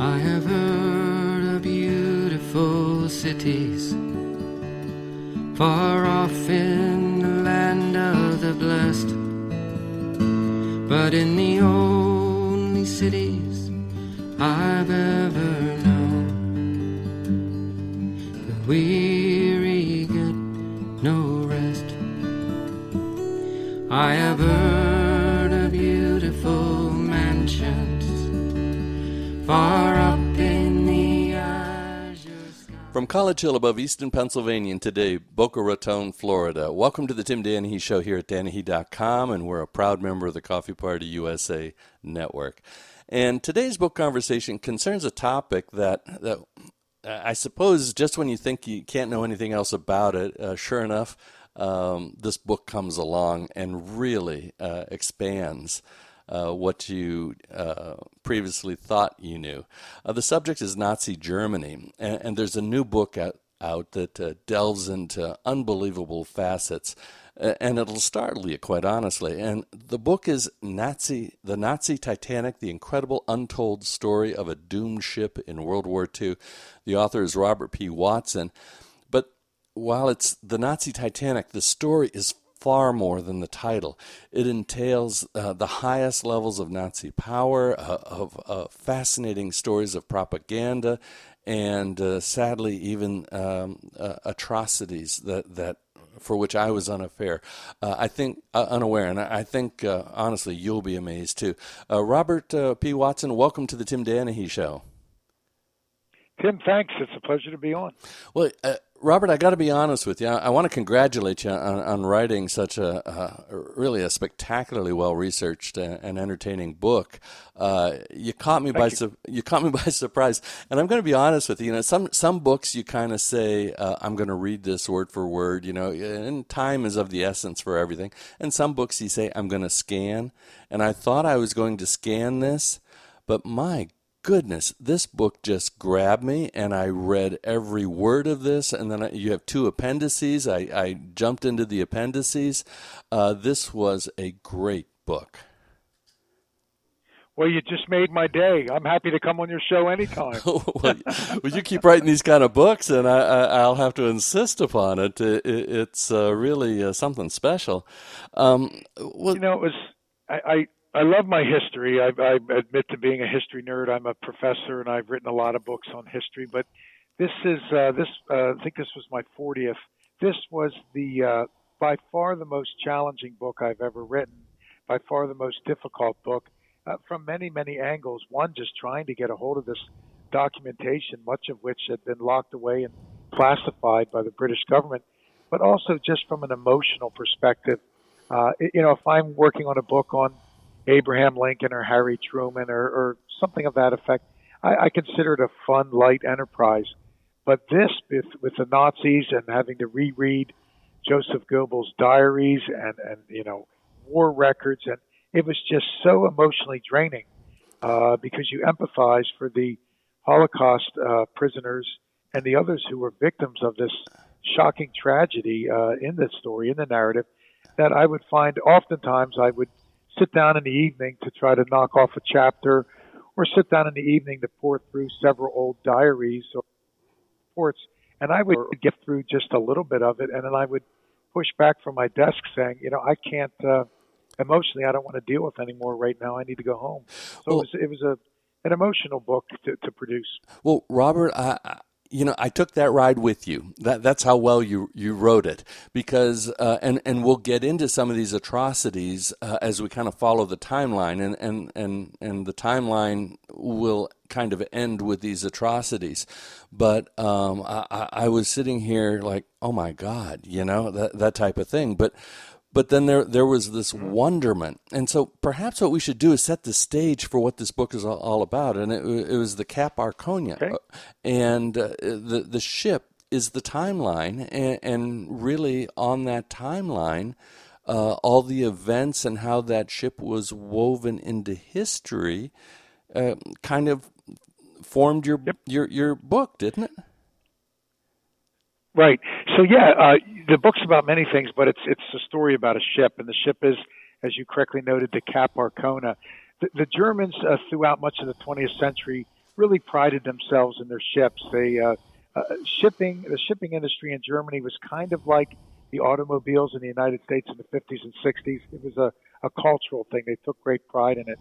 I have heard of beautiful cities far off in the land of the blessed, but in the only cities I've ever known, the weary get no rest. I have heard of beautiful mansions far From College Hill above eastern Pennsylvania, and today, Boca Raton, Florida. Welcome to the Tim Danahy Show here at Danahy.com, and we're a proud member of the Coffee Party USA network. And today's book conversation concerns a topic that, that uh, I suppose just when you think you can't know anything else about it, uh, sure enough, um, this book comes along and really uh, expands uh, what you uh, previously thought you knew. Uh, the subject is Nazi Germany, and, and there's a new book out, out that uh, delves into unbelievable facets. And it'll startle you, quite honestly. And the book is Nazi, the Nazi Titanic: The Incredible Untold Story of a Doomed Ship in World War II. The author is Robert P. Watson. But while it's the Nazi Titanic, the story is far more than the title. It entails uh, the highest levels of Nazi power, uh, of uh, fascinating stories of propaganda, and uh, sadly, even um, uh, atrocities that that. For which I was unaware, uh, I think uh, unaware, and I I think uh, honestly you'll be amazed too. Uh, Robert uh, P. Watson, welcome to the Tim Danahy Show. Tim, thanks. It's a pleasure to be on. Well, uh, Robert, I got to be honest with you. I, I want to congratulate you on, on writing such a uh, really a spectacularly well researched and, and entertaining book. Uh, you caught me by you. su- you caught me by surprise, and I'm going to be honest with you. You know, some some books you kind of say uh, I'm going to read this word for word. You know, and time is of the essence for everything. And some books you say I'm going to scan, and I thought I was going to scan this, but my goodness, this book just grabbed me, and I read every word of this. And then I, you have two appendices. I, I jumped into the appendices. Uh, this was a great book. Well, you just made my day. I'm happy to come on your show anytime. well, you keep writing these kind of books, and I, I, I'll have to insist upon it. it, it it's uh, really uh, something special. Um, well, you know, it was I, I love my history. I, I admit to being a history nerd. I'm a professor, and I've written a lot of books on history. But this is uh, this. Uh, I think this was my 40th. This was the uh, by far the most challenging book I've ever written. By far the most difficult book uh, from many many angles. One, just trying to get a hold of this documentation, much of which had been locked away and classified by the British government, but also just from an emotional perspective. Uh, you know, if I'm working on a book on Abraham Lincoln or Harry Truman or, or something of that effect. I, I consider it a fun, light enterprise. But this, with, with the Nazis and having to reread Joseph Goebbels' diaries and, and you know war records, and it was just so emotionally draining uh, because you empathize for the Holocaust uh, prisoners and the others who were victims of this shocking tragedy uh, in this story, in the narrative. That I would find oftentimes I would sit down in the evening to try to knock off a chapter, or sit down in the evening to pour through several old diaries or reports, and I would get through just a little bit of it, and then I would push back from my desk saying, you know, I can't uh, emotionally, I don't want to deal with anymore right now. I need to go home. So Well- it was it was a an emotional book to, to produce. Well, Robert, I, I- you know, I took that ride with you. That that's how well you you wrote it. Because uh, and and we'll get into some of these atrocities uh, as we kind of follow the timeline, and and and and the timeline will kind of end with these atrocities. But um, I, I was sitting here like, oh my God, you know that that type of thing. But but then there there was this wonderment, and so perhaps what we should do is set the stage for what this book is all, about. And it, it was the Cap Arcona, Okay. Uh, and uh, the the ship is the timeline, and, and really on that timeline, uh, all the events and how that ship was woven into history, uh, kind of formed your your your book, didn't it? Right. So yeah, uh, the book's about many things, but it's it's a story about a ship, and the ship is, as you correctly noted, the Cap Arcona. The, the Germans uh, throughout much of the 20th century really prided themselves in their ships. They uh, uh, shipping the shipping industry in Germany was kind of like the automobiles in the United States in the 50s and 60s. It was a, a cultural thing. They took great pride in it.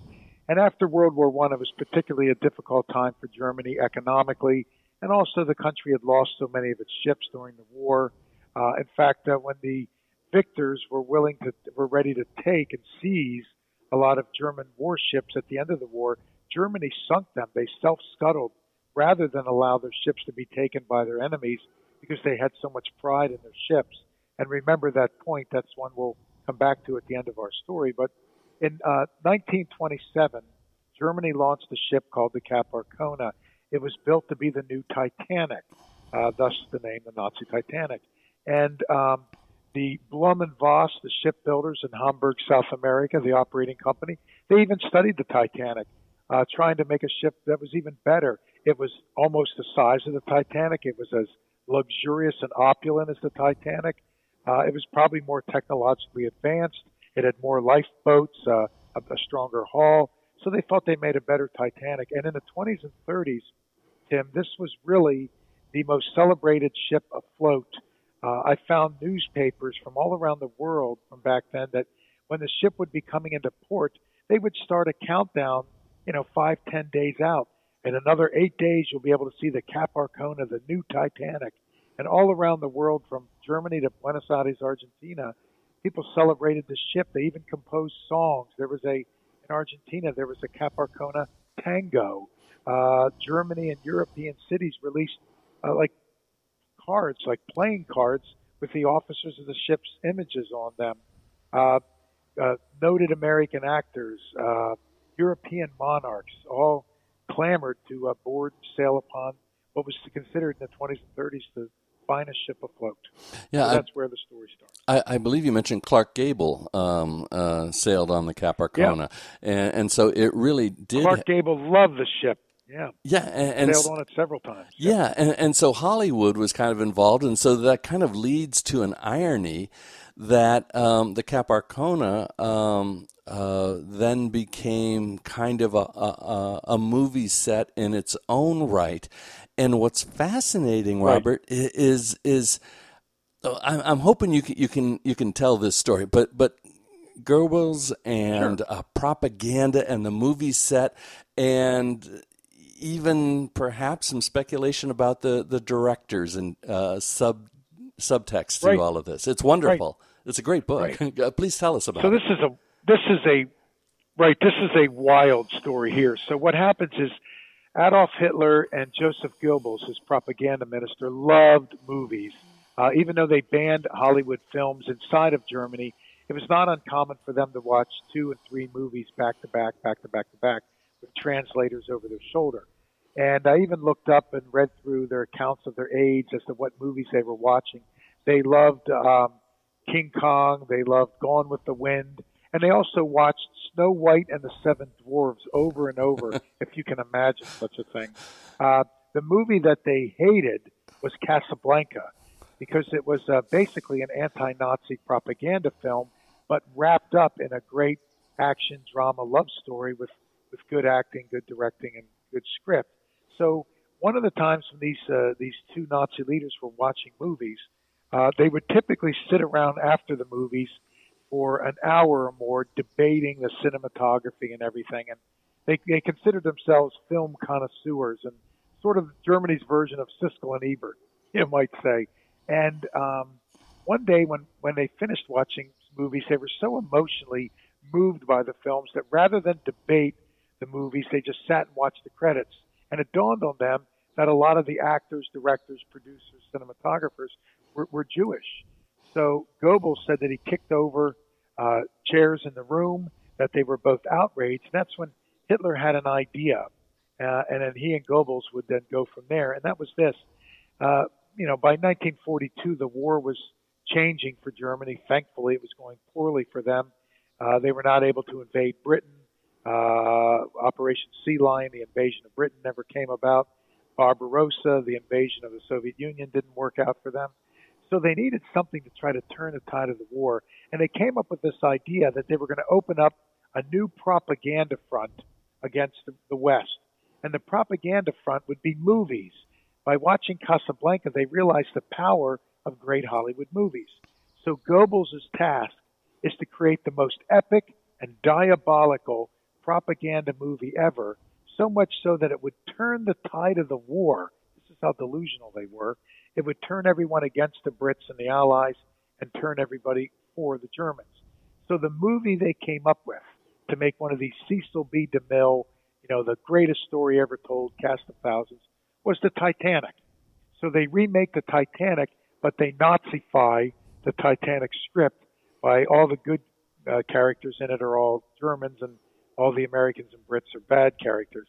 And after World War One, it was particularly a difficult time for Germany economically, and also the country had lost so many of its ships during the war. Uh, in fact, uh, when the victors were willing to were ready to take and seize a lot of German warships at the end of the war, Germany sunk them. They self-scuttled rather than allow their ships to be taken by their enemies because they had so much pride in their ships. And remember that point. That's one we'll come back to at the end of our story. But in uh, 1927, Germany launched a ship called the Cap Arcona. It was built to be the new Titanic, uh, thus the name, the Nazi Titanic. And um, the Blohm and Voss, the shipbuilders in Hamburg, South America, the operating company, they even studied the Titanic, uh, trying to make a ship that was even better. It was almost the size of the Titanic. It was as luxurious and opulent as the Titanic. Uh, it was probably more technologically advanced. It had more lifeboats, uh, a, a stronger hull. So they thought they made a better Titanic. And in the 20s and 30s, Tim, this was really the most celebrated ship afloat. Uh, I found newspapers from all around the world from back then that when the ship would be coming into port, they would start a countdown, you know, five, ten days out. In another eight days, you'll be able to see the Cap Arcona, the new Titanic. And all around the world, from Germany to Buenos Aires, Argentina, people celebrated the ship. They even composed songs. There was a in Argentina, there was a Cap Arcona tango. Uh, Germany and European cities released uh, like cards, like playing cards with the officers of the ship's images on them. Uh, uh, noted American actors, uh, European monarchs, all clamored to uh, board sail upon what was considered in the 20s and 30s the finest ship afloat. Yeah, so that's I, where the story starts. I, I, believe you mentioned Clark Gable um, uh, sailed on the Cap Arcona, yeah. and, and, so it really did. Clark Gable loved the ship. Yeah, yeah, and, and sailed on it several times. Yeah, yeah and, and so Hollywood was kind of involved, and so that kind of leads to an irony that um, the Cap Arcona um, uh, then became kind of a, a, a, movie set in its own right. And what's fascinating, Robert, right. is is oh, I'm hoping you can you can you can tell this story, but but Goebbels and sure. uh, propaganda and the movie set and even perhaps some speculation about the the directors and uh, sub subtext through all of this. It's wonderful. Right. It's a great book. Uh, please tell us about. So this it. is a this is a right. This is a wild story here. So what happens is Adolf Hitler and Joseph Goebbels, his propaganda minister, loved movies. Uh, even though they banned Hollywood films inside of Germany, it was not uncommon for them to watch two and three movies back to back, back to back to back, with translators over their shoulder. And I even looked up and read through their accounts of their age as to what movies they were watching. They loved um, King Kong. They loved Gone with the Wind. And they also watched Snow White and the Seven Dwarfs over and over, if you can imagine such a thing. Uh, the movie that they hated was Casablanca because it was uh, basically an anti Nazi propaganda film, but wrapped up in a great action drama love story with, with good acting, good directing, and good script. So, one of the times when these, uh, these two Nazi leaders were watching movies, uh, they would typically sit around after the movies for an hour or more debating the cinematography and everything. And they, they considered themselves film connoisseurs and sort of Germany's version of Siskel and Ebert, you might say. And um, one day when, when they finished watching movies, they were so emotionally moved by the films that rather than debate the movies, they just sat and watched the credits. And it dawned on them that a lot of the actors, directors, producers, cinematographers were, were Jewish. So Goebbels said that he kicked over uh, chairs in the room, that they were both outraged. And that's when Hitler had an idea, uh, and then he and Goebbels would then go from there. And that was this. Uh, you know, by 1942, the war was changing for Germany. Thankfully, it was going poorly for them. Uh, they were not able to invade Britain. Uh, Operation Sea Lion, the invasion of Britain, never came about. Barbarossa, the invasion of the Soviet Union, didn't work out for them. So they needed something to try to turn the tide of the war. And they came up with this idea that they were going to open up a new propaganda front against the West. And the propaganda front would be movies. By watching Casablanca, they realized the power of great Hollywood movies. So Goebbels' task is to create the most epic and diabolical propaganda movie ever, so much so that it would turn the tide of the war. How delusional they were. It would turn everyone against the Brits and the Allies and turn everybody for the Germans. So the movie they came up with to make one of these Cecil B. DeMille, you know, the greatest story ever told, cast of thousands, was the Titanic. So they remake the Titanic, but they Nazify the Titanic script by all the good uh, characters in it are all Germans and all the Americans and Brits are bad characters.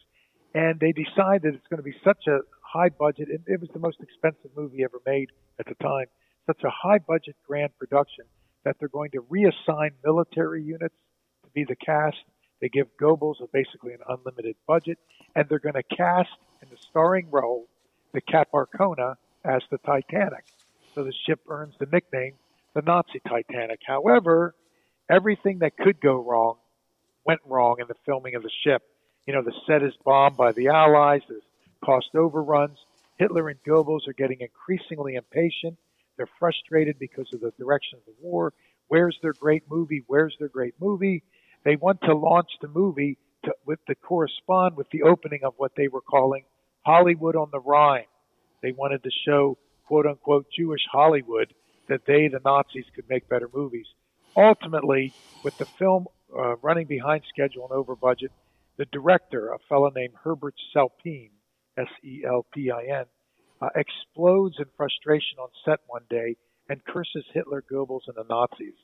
And they decide that it's going to be such a high budget, and it was the most expensive movie ever made at the time, such a high budget grand production that they're going to reassign military units to be the cast. They give Goebbels a, basically an unlimited budget, and they're going to cast in the starring role the Cap Arcona as the Titanic. So the ship earns the nickname the Nazi Titanic. However, everything that could go wrong went wrong in the filming of the ship. You know, the set is bombed by the Allies, there's cost overruns. Hitler and Goebbels are getting increasingly impatient. They're frustrated because of the direction of the war. Where's their great movie? Where's their great movie? They want to launch the movie to, with to correspond with the opening of what they were calling Hollywood on the Rhine. They wanted to show quote unquote Jewish Hollywood that they, the Nazis, could make better movies. Ultimately, with the film uh, running behind schedule and over budget, the director, a fellow named Herbert Selpin, S E L P I N, uh, explodes in frustration on set one day and curses Hitler, Goebbels, and the Nazis.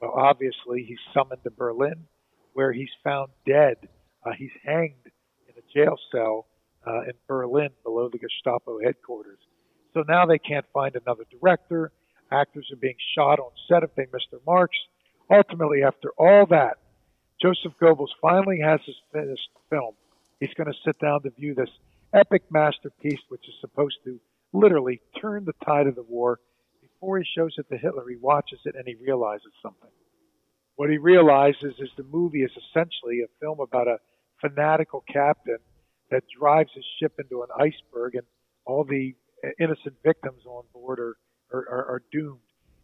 Well, obviously, he's summoned to Berlin, where he's found dead. Uh, he's hanged in a jail cell uh, in Berlin below the Gestapo headquarters. So now they can't find another director. Actors are being shot on set if they miss their marks. Ultimately, after all that, Joseph Goebbels finally has his finished film. He's going to sit down to view this epic masterpiece, which is supposed to literally turn the tide of the war. Before he shows it to Hitler, he watches it and he realizes something. What he realizes is the movie is essentially a film about a fanatical captain that drives his ship into an iceberg, and all the innocent victims on board are, are, are, are doomed.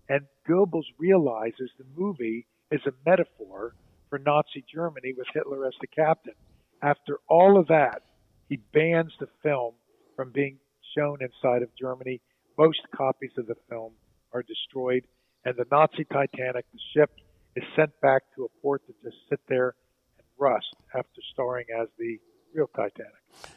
And Goebbels realizes the movie is a metaphor for Nazi Germany with Hitler as the captain. After all of that, he bans the film from being shown inside of Germany. Most copies of the film are destroyed, and the Nazi Titanic, the ship, is sent back to a port to just sit there and rust after starring as the real Titanic.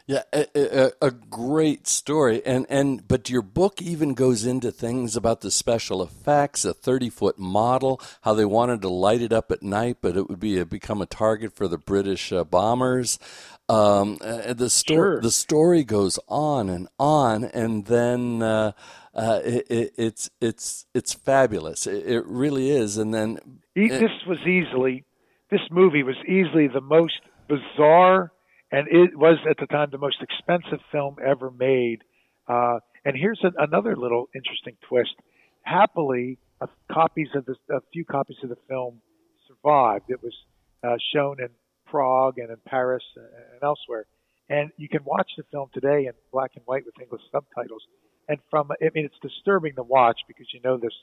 Yeah, a, a, a, great story, and and but your book even goes into things about the special effects, a thirty foot model, how they wanted to light it up at night, but it would be a, become a target for the British uh, bombers. Um, uh, the story sure. the story goes on and on, and then. Uh, uh, it, it, it's it's it's fabulous. It, it, really is. And then this was easily this movie was easily the most bizarre and it was at the time the most expensive film ever made. Uh, and here's a, another little interesting twist. Happily, a, copies of the, a few copies of the film survived. It was uh, shown in Prague and in Paris and elsewhere. And you can watch the film today in black and white with English subtitles. And from, I mean, it's disturbing to watch because you know this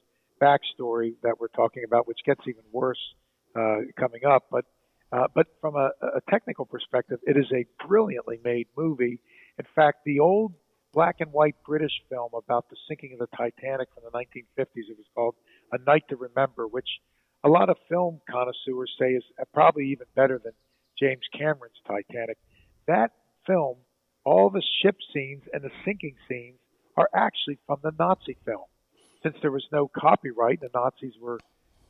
backstory that we're talking about, which gets even worse uh, coming up. But uh, but from a, a technical perspective, it is a brilliantly made movie. In fact, the old black and white British film about the sinking of the Titanic from the 1950s, it was called A Night to Remember, which a lot of film connoisseurs say is probably even better than James Cameron's Titanic. That film, all the ship scenes and the sinking scenes are actually from the Nazi film. Since there was no copyright, the Nazis were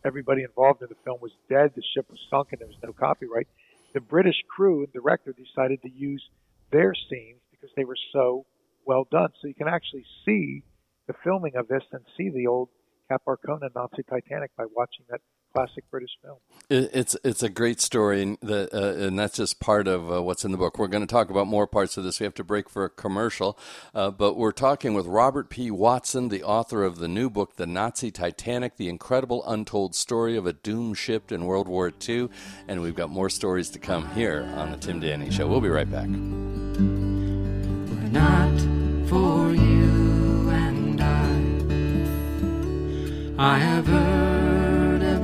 everybody involved in the film was dead. The ship was sunk, and there was no copyright. The British crew and director decided to use their scenes because they were so well done. So you can actually see the filming of this and see the old Cap Arcona Nazi Titanic by watching that classic British film. It's it's a great story, and, the, uh, and that's just part of uh, what's in the book. We're going to talk about more parts of this. We have to break for a commercial, uh, but we're talking with Robert P. Watson, the author of the new book, "The Nazi Titanic: The Incredible Untold Story of a Doomed Ship in World War II," and we've got more stories to come here on the Tim Danahy Show. We'll be right back. not for you and I. I have heard of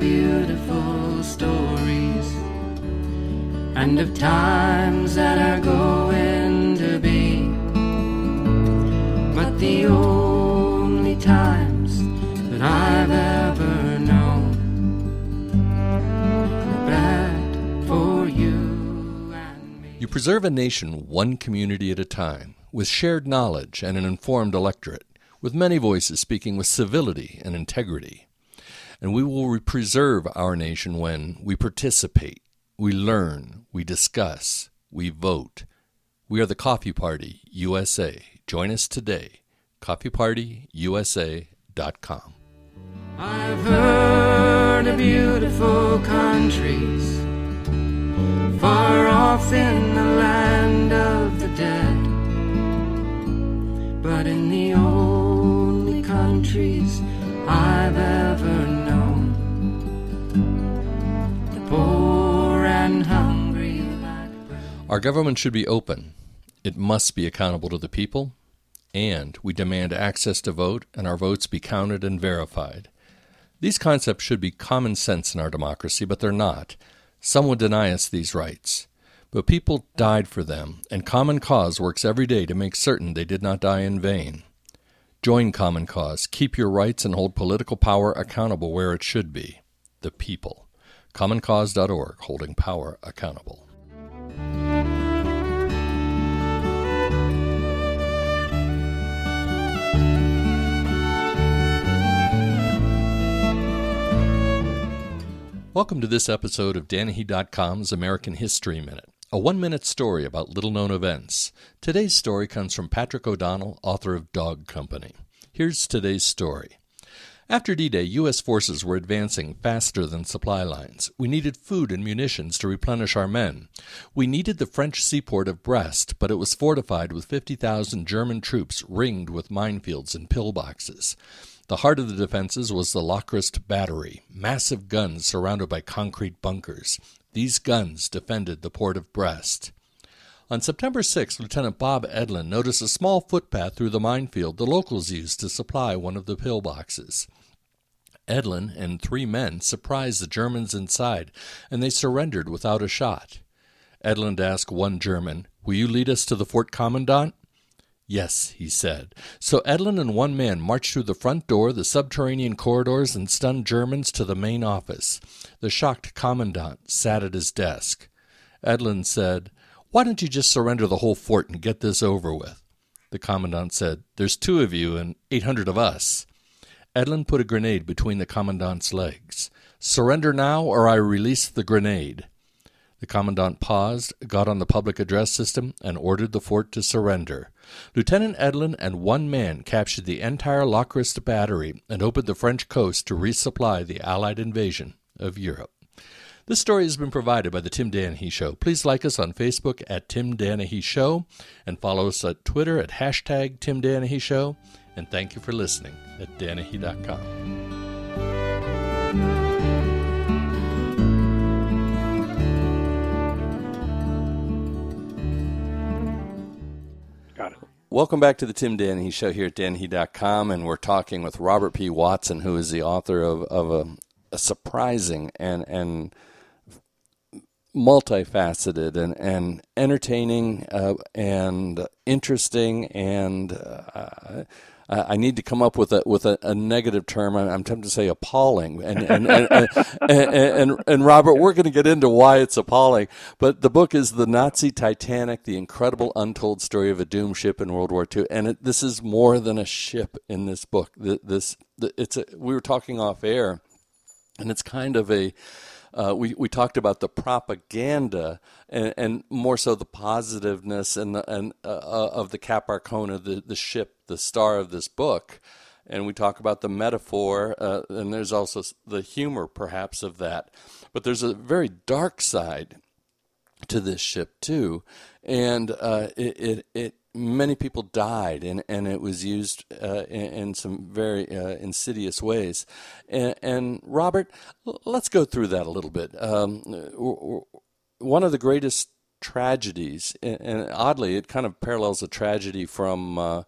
beautiful stories and of times that are going to be, but the only times that I've ever known were bad for you and me. You preserve a nation one community at a time, with shared knowledge and an informed electorate, with many voices speaking with civility and integrity. And we will preserve our nation when we participate, we learn, we discuss, we vote. We are the Coffee Party USA. Join us today. CoffeePartyUSA.com. I've heard of beautiful countries far off in the land of the dead, but in the only countries I've ever Our government should be open. It must be accountable to the people, and we demand access to vote and our votes be counted and verified. These concepts should be common sense in our democracy, but they're not. Some would deny us these rights. But people died for them, and Common Cause works every day to make certain they did not die in vain. Join Common Cause, keep your rights, and hold political power accountable where it should be the people. CommonCause.org, holding power accountable. Welcome to this episode of Danahy.com's American History Minute, a one minute story about little known events. Today's story comes from Patrick O'Donnell, author of Dog Company. Here's today's story. After D Day, U.S. forces were advancing faster than supply lines. We needed food and munitions to replenish our men. We needed the French seaport of Brest, but it was fortified with 50,000 German troops ringed with minefields and pillboxes. The heart of the defenses was the Lochrist Battery, massive guns surrounded by concrete bunkers. These guns defended the port of Brest. On September 6, Lieutenant Bob Edlin noticed a small footpath through the minefield the locals used to supply one of the pillboxes. Edlin and three men surprised the Germans inside, and they surrendered without a shot. Edlin asked one German, Will you lead us to the fort commandant? Yes, he said. So Edlin and one man marched through the front door, the subterranean corridors, and stunned Germans to the main office. The shocked commandant sat at his desk. Edlin said, Why don't you just surrender the whole fort and get this over with? The commandant said, There's two of you and eight hundred of us. Edlin put a grenade between the commandant's legs. Surrender now, or I release the grenade. The commandant paused, got on the public address system, and ordered the fort to surrender. Lieutenant Edlin and one man captured the entire Lochrist battery and opened the French coast to resupply the Allied invasion of Europe. This story has been provided by the Tim Danahy Show. Please like us on Facebook at Tim Danahy Show and follow us at Twitter at hashtag Tim Danahy Show. And thank you for listening at Danahy.com. Welcome back to the Tim Danahy Show here at Danahy.com, and we're talking with Robert P. Watson, who is the author of, of a, a surprising and and multifaceted and, and entertaining uh, and interesting and uh, I I need to come up with a with a, a negative term. I'm, tempted to say appalling. And and and, and, and, and, and Robert, we're going to get into why it's appalling. But the book is the Nazi Titanic: The Incredible Untold Story of a Doomed Ship in World War II. And it, this is more than a ship in this book. This it's a, we were talking off air, and it's kind of a uh, we we talked about the propaganda and, and more so the positiveness and the, and uh, of the Cap Arcona, the the ship, the star of this book, and we talk about the metaphor, uh, and there's also the humor perhaps of that, but there's a very dark side to this ship too, and uh, it, it it many people died, and, and it was used uh, in, in, some very uh, insidious ways. And, and, Robert, let's go through that a little bit. Um, one of the greatest tragedies, and, oddly, it kind of parallels a tragedy from uh,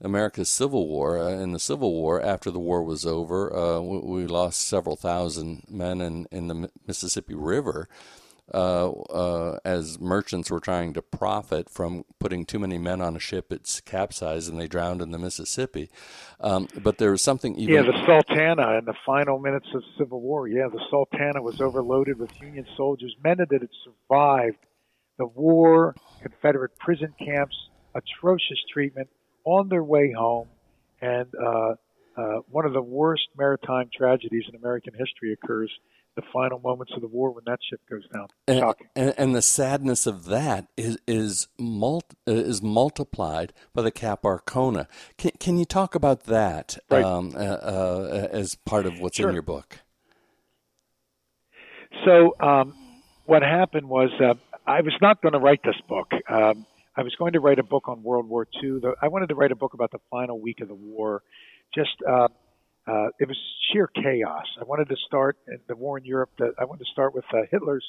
America's Civil War. Uh, in the Civil War, after the war was over, uh, we, we, lost several thousand men in, in the Mississippi River. Uh, uh, as merchants were trying to profit from putting too many men on a ship, it's capsized and they drowned in the Mississippi. Um, but there was something even. Yeah, the Sultana in the final minutes of the Civil War. Yeah, the Sultana was overloaded with Union soldiers, men that had survived the war, Confederate prison camps, atrocious treatment on their way home, and uh, uh, one of the worst maritime tragedies in American history occurs the final moments of the war when that ship goes down. And, And, and the sadness of that is is, multi, uh, is multiplied by the Cap Arcona. Can, can you talk about that right. um, uh, uh, as part of what's sure. in your book? So um, what happened was uh, I was not going to write this book. Um, I was going to write a book on World War II. I wanted to write a book about the final week of the war. Just uh, it was sheer chaos. I wanted to start the war in Europe. That I wanted to start with uh, Hitler's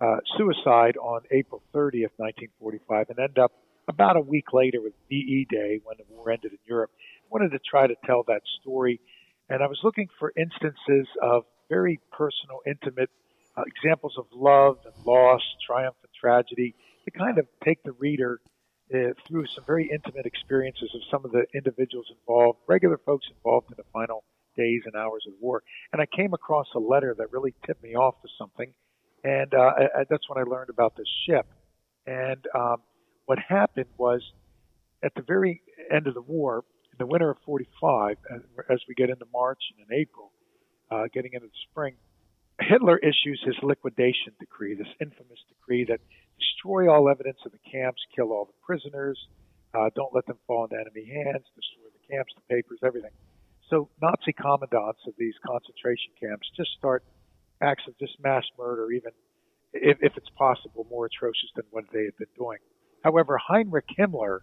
uh, suicide on April 30th, 1945, and end up about a week later with VE Day when the war ended in Europe. I wanted to try to tell that story, and I was looking for instances of very personal, intimate uh, examples of love and loss, triumph and tragedy, to kind of take the reader uh, through some very intimate experiences of some of the individuals involved, regular folks involved in the final days and hours of war. And I came across a letter that really tipped me off to something, and uh, I, that's when I learned about this ship. And um, what happened was, at the very end of the war, in the winter of '45, as, as we get into March and in April, uh, getting into the spring, Hitler issues his liquidation decree, this infamous decree that destroy all evidence of the camps, kill all the prisoners, uh, don't let them fall into enemy hands, destroy the camps, the papers, everything. So Nazi commandants of these concentration camps just start acts of just mass murder, even if, if it's possible, more atrocious than what they had been doing. However, Heinrich Himmler,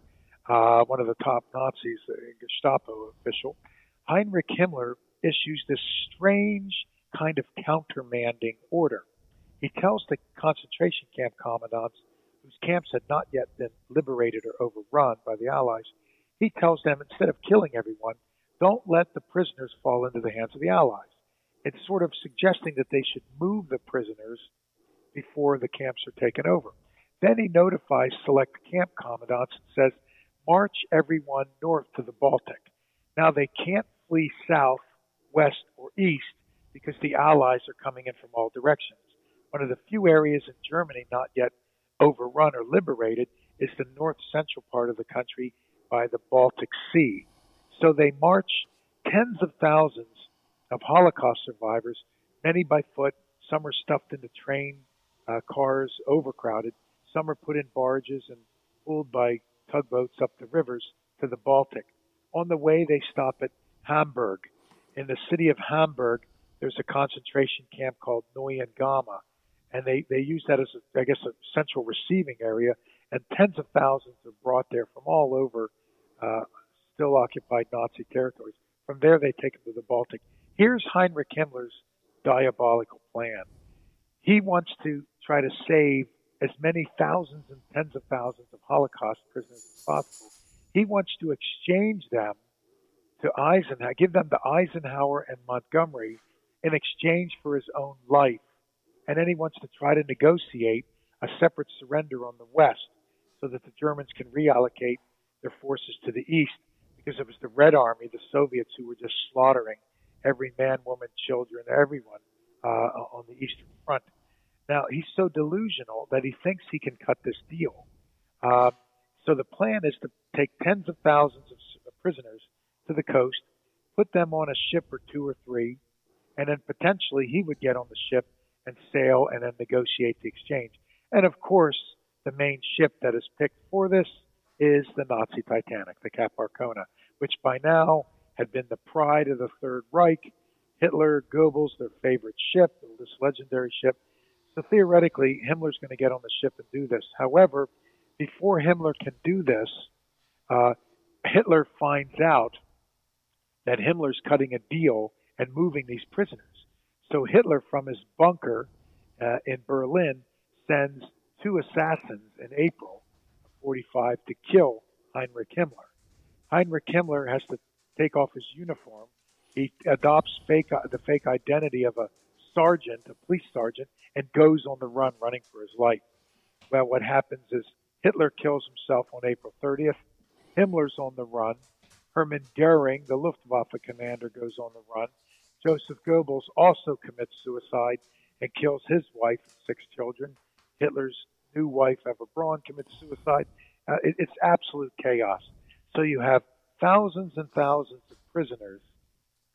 uh, one of the top Nazis, a Gestapo official, Heinrich Himmler issues this strange kind of countermanding order. He tells the concentration camp commandants, whose camps had not yet been liberated or overrun by the Allies, he tells them instead of killing everyone, don't let the prisoners fall into the hands of the Allies. It's sort of suggesting that they should move the prisoners before the camps are taken over. Then he notifies select camp commandants and says, march everyone north to the Baltic. Now they can't flee south, west, or east because the Allies are coming in from all directions. One of the few areas in Germany not yet overrun or liberated is the north central part of the country by the Baltic Sea. So they march tens of thousands of Holocaust survivors, many by foot, some are stuffed into train uh, cars, overcrowded, some are put in barges and pulled by tugboats up the rivers to the Baltic. On the way, they stop at Hamburg. In the city of Hamburg, there's a concentration camp called Neuengamme, and they they use that as a, I guess a central receiving area, and tens of thousands are brought there from all over uh, still occupied Nazi territories. From there, they take them to the Baltic. Here's Heinrich Himmler's diabolical plan. He wants to try to save as many thousands and tens of thousands of Holocaust prisoners as possible. He wants to exchange them to Eisenhower, give them to Eisenhower and Montgomery in exchange for his own life and then he wants to try to negotiate a separate surrender on the west so that the Germans can reallocate their forces to the east because it was the Red Army, the Soviets, who were just slaughtering every man, woman, children, everyone uh, on the Eastern Front. Now, he's so delusional that he thinks he can cut this deal. Uh, so the plan is to take tens of thousands of prisoners to the coast, put them on a ship or two or three, and then potentially he would get on the ship and sail and then negotiate the exchange. And of course, the main ship that is picked for this is the Nazi Titanic, the Cap Arcona, which by now had been the pride of the Third Reich. Hitler, Goebbels, their favorite ship, this legendary ship. So theoretically, Himmler's going to get on the ship and do this. However, before Himmler can do this, uh, Hitler finds out that Himmler's cutting a deal and moving these prisoners. So Hitler, from his bunker uh, in Berlin, sends two assassins in April of 45 to kill Heinrich Himmler. Heinrich Himmler has to take off his uniform. He adopts fake, the fake identity of a sergeant, a police sergeant, and goes on the run, running for his life. Well, what happens is Hitler kills himself on April 30th. Himmler's on the run. Hermann Goering, the Luftwaffe commander, goes on the run. Joseph Goebbels also commits suicide and kills his wife and six children. Hitler's new wife, Eva Braun, commits suicide. Uh, it, it's absolute chaos. So you have thousands and thousands of prisoners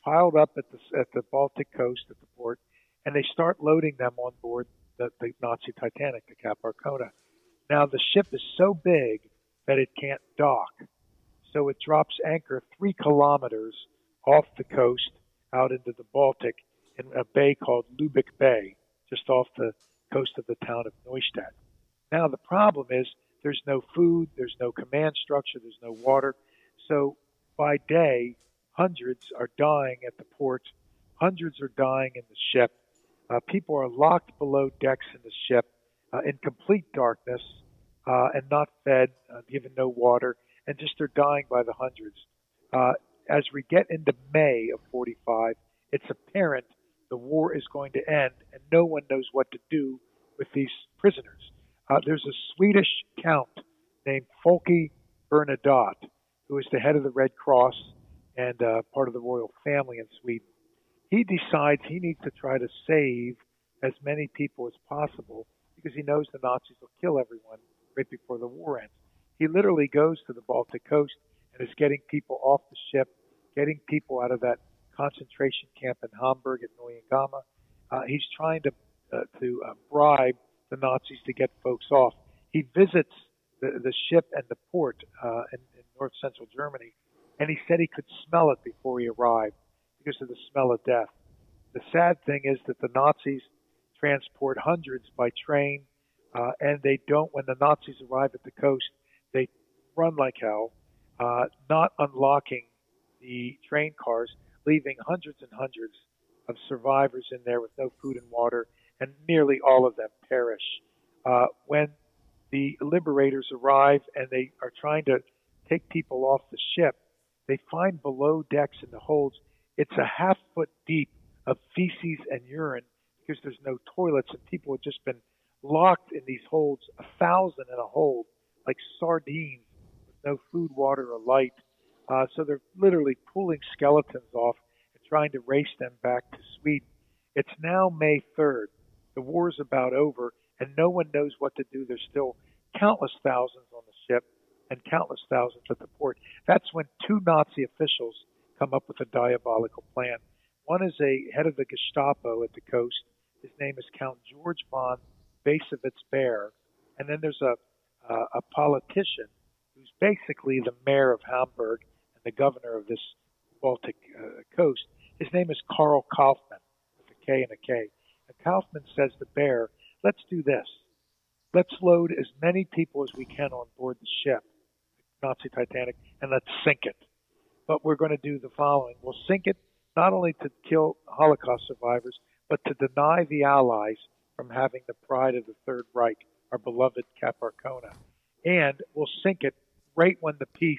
piled up at the at the Baltic coast at the port, and they start loading them on board the, the Nazi Titanic, the Cap Arcona. Now the ship is so big that it can't dock, so it drops anchor three kilometers off the coast out into the Baltic in a bay called Lubeck Bay, just off the coast of the town of Neustadt. Now the problem is there's no food, there's no command structure, there's no water. So by day, hundreds are dying at the port, hundreds are dying in the ship. Uh, people are locked below decks in the ship uh, in complete darkness uh, and not fed, uh, given no water, and just they're dying by the hundreds. As we get into May of 45, it's apparent the war is going to end, and no one knows what to do with these prisoners. Uh, there's a Swedish count named Folke Bernadotte, who is the head of the Red Cross and uh, part of the royal family in Sweden. He decides he needs to try to save as many people as possible because he knows the Nazis will kill everyone right before the war ends. He literally goes to the Baltic coast and is getting people off the ship, getting people out of that concentration camp in Hamburg at Neuengamme. Uh, he's trying to uh, to uh, bribe the Nazis to get folks off. He visits the, the ship and the port uh, in, in north central Germany, and he said he could smell it before he arrived because of the smell of death. The sad thing is that the Nazis transport hundreds by train, uh, and they don't. When the Nazis arrive at the coast, they run like hell, uh, not unlocking the train cars, leaving hundreds and hundreds of survivors in there with no food and water, and nearly all of them perish. Uh, when the liberators arrive and they are trying to take people off the ship, they find below decks in the holds it's a half foot deep of feces and urine because there's no toilets and people have just been locked in these holds, a thousand in a hold, like sardines with no food, water, or light. Uh, so they're literally pulling skeletons off and trying to race them back to Sweden. It's now May 3rd. The war's about over, and no one knows what to do. There's still countless thousands on the ship and countless thousands at the port. That's when two Nazi officials come up with a diabolical plan. One is a head of the Gestapo at the coast. His name is Count George von Bassewitz-Behr. And then there's a, uh, a politician who's basically the mayor of Hamburg and the governor of this Baltic uh, coast. His name is Karl Kaufmann, with a K and a K. And Kaufmann says to Behr, let's do this. Let's load as many people as we can on board the ship, Nazi Titanic, and let's sink it but we're going to do the following. We'll sink it not only to kill Holocaust survivors, but to deny the Allies from having the pride of the Third Reich, our beloved Cap Arcona. And we'll sink it right when the peace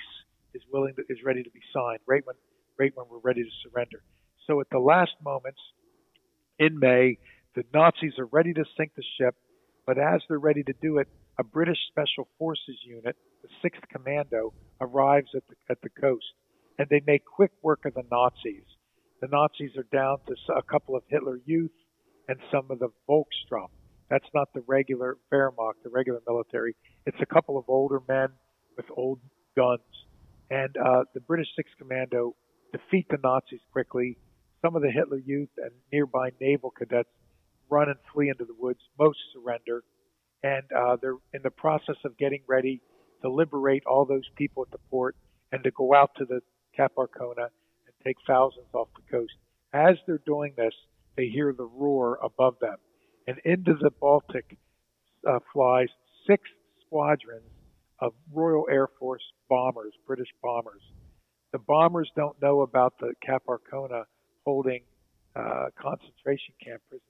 is willing to, is ready to be signed, right when right when we're ready to surrender. So at the last moments in May, the Nazis are ready to sink the ship, but as they're ready to do it, a British Special Forces unit, the 6th Commando, arrives at the, at the coast and they make quick work of the Nazis. The Nazis are down to a couple of Hitler Youth and some of the Volkssturm. That's not the regular Wehrmacht, the regular military. It's a couple of older men with old guns. And uh, the British Sixth Commando defeat the Nazis quickly. Some of the Hitler Youth and nearby naval cadets run and flee into the woods. Most surrender. And uh, they're in the process of getting ready to liberate all those people at the port and to go out to the Cap Arcona and take thousands off the coast. As they're doing this, they hear the roar above them, and into the Baltic uh, flies six squadrons of Royal Air Force bombers, British bombers. The bombers don't know about the Cap Arcona holding uh, concentration camp prisoners,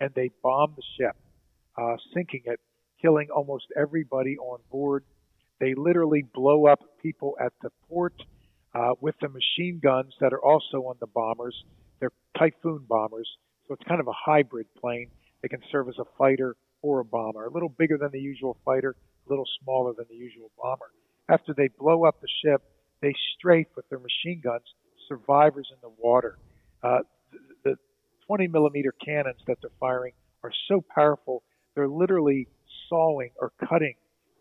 and they bomb the ship, uh, sinking it, killing almost everybody on board. They literally blow up people at the port uh, with the machine guns that are also on the bombers. They're Typhoon bombers, so it's kind of a hybrid plane. They can serve as a fighter or a bomber, a little bigger than the usual fighter, a little smaller than the usual bomber. After they blow up the ship, they strafe with their machine guns survivors in the water. Uh, the, the 20 millimeter cannons that they're firing are so powerful, they're literally sawing or cutting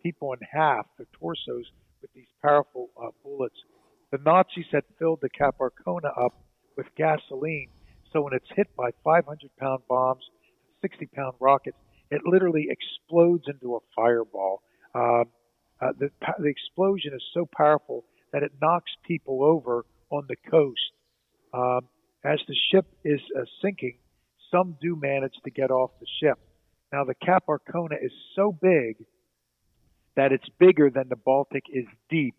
people in half, their torsos, with these powerful uh, bullets. The Nazis had filled the Cap Arcona up with gasoline, so when it's hit by 500 pound bombs, 60 pound rockets, it literally explodes into a fireball. Um, uh, the, the explosion is so powerful that it knocks people over on the coast. Um, as the ship is uh, sinking, some do manage to get off the ship. Now, the Cap Arcona is so big that it's bigger than the Baltic is deep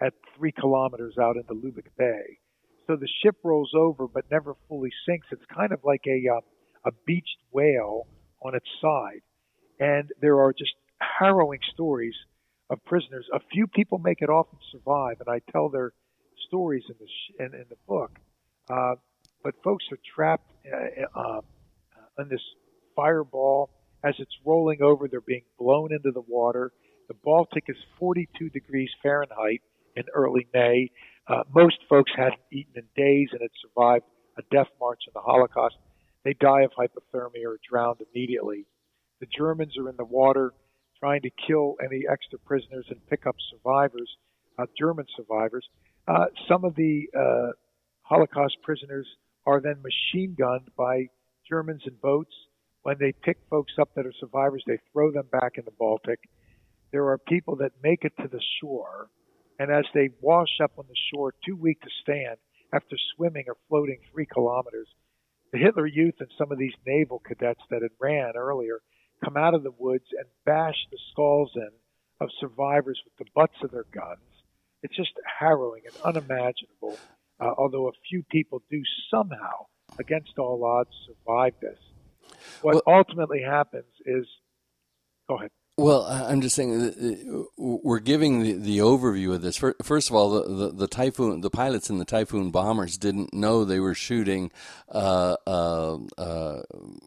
at three kilometers out into Lubeck Bay. So the ship rolls over but never fully sinks. It's kind of like a, uh, a beached whale on its side. And there are just harrowing stories of prisoners. A few people make it off and survive, and I tell their stories in the sh- in, in the book. Uh, but folks are trapped uh, uh, in this fireball as it's rolling over. They're being blown into the water. The Baltic is 42 degrees Fahrenheit in early May. Uh, most folks hadn't eaten in days and had survived a death march in the Holocaust. They die of hypothermia or drowned immediately. The Germans are in the water trying to kill any extra prisoners and pick up survivors, uh, German survivors. Uh, some of the uh, Holocaust prisoners are then machine gunned by Germans in boats. When they pick folks up that are survivors, they throw them back in the Baltic. There are people that make it to the shore, and as they wash up on the shore, too weak to stand after swimming or floating three kilometers, the Hitler Youth and some of these naval cadets that had ran earlier come out of the woods and bash the skulls in of survivors with the butts of their guns. It's just harrowing and unimaginable, uh, although a few people do somehow, against all odds, survive this. What well, ultimately happens is go ahead. Well, I'm just saying we're giving the, the overview of this. First of all, the, the, the, typhoon, the pilots in the typhoon bombers didn't know they were shooting uh, uh, uh,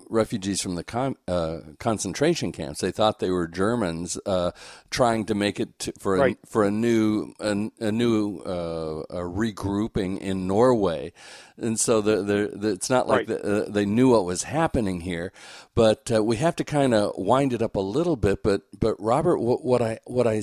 refugees from the con- uh, concentration camps. They thought they were Germans uh, trying to make it to, for right. a, for a new a, a new uh, a regrouping in Norway and so the, it's not like right. the, uh, they knew what was happening here. But uh, we have to kind of wind it up a little bit. But but Robert, what, I what I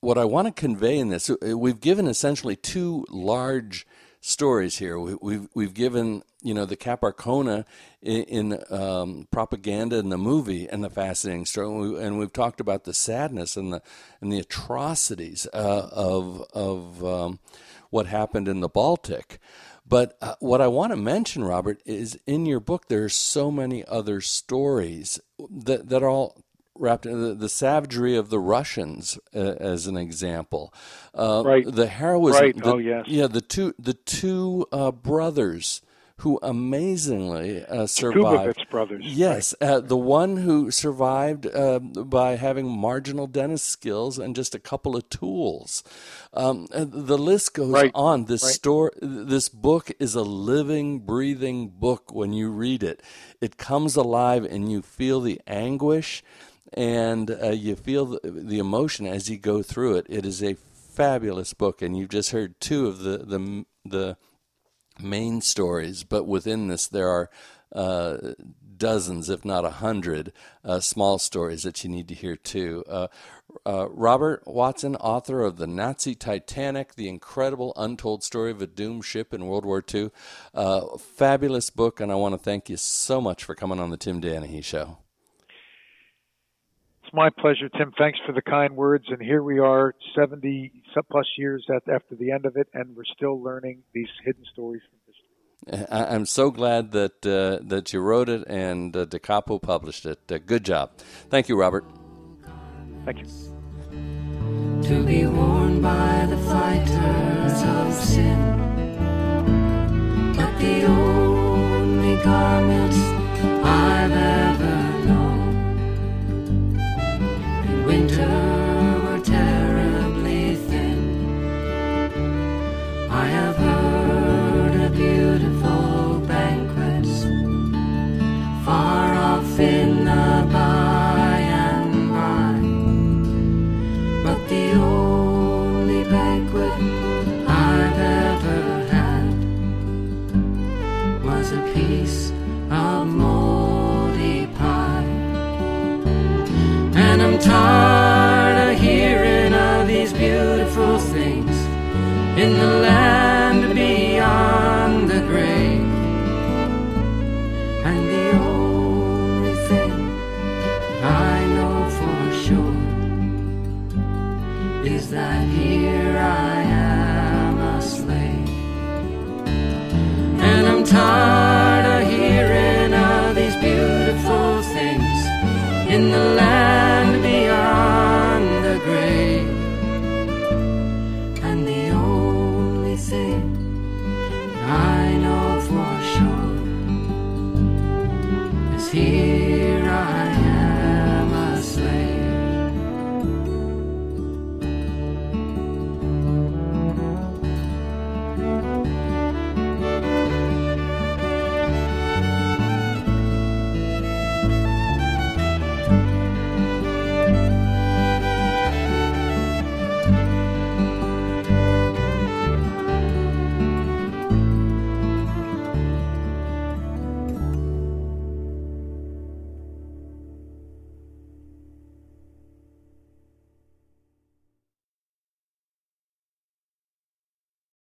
what I want to convey in this, uh, we've given essentially two large stories here. We, have we've, we've given you know the Cap Arcona in, in um, propaganda in the movie and the fascinating story, and, we, we've talked about the sadness and the and the atrocities uh, of of um, what happened in the Baltic. But uh, what I want to mention, Robert, is in your book there are so many other stories that that are all wrapped in the, the savagery of the Russians, uh, as an example. Uh, right. The heroism. Right. The, oh yes. Yeah. The two the two uh, brothers who amazingly uh, survived. Kubovitz brothers. Yes, right. uh, the one who survived uh, by having marginal dentist skills and just a couple of tools. Um, the list goes right. on. This right. store, this book is a living, breathing book. When you read it, it comes alive, and you feel the anguish, and uh, you feel the, the emotion as you go through it. It is a fabulous book, and you've just heard two of the the the main stories, but within this there are uh, dozens, if not a hundred, uh, small stories that you need to hear too. Uh, uh, Robert Watson, author of The Nazi Titanic, The Incredible Untold Story of a Doomed Ship in World War II. Uh, fabulous book, and I want to thank you so much for coming on the Tim Danahy Show. It's my pleasure, Tim. Thanks for the kind words. And here we are, 70 plus years after the end of it, and we're still learning these hidden stories from history. I'm so glad that uh, that you wrote it and uh, Da Capo published it. Uh, good job. Thank you, Robert. Thank you. To be worn by the fighters of sin, but the only garments I've ever is that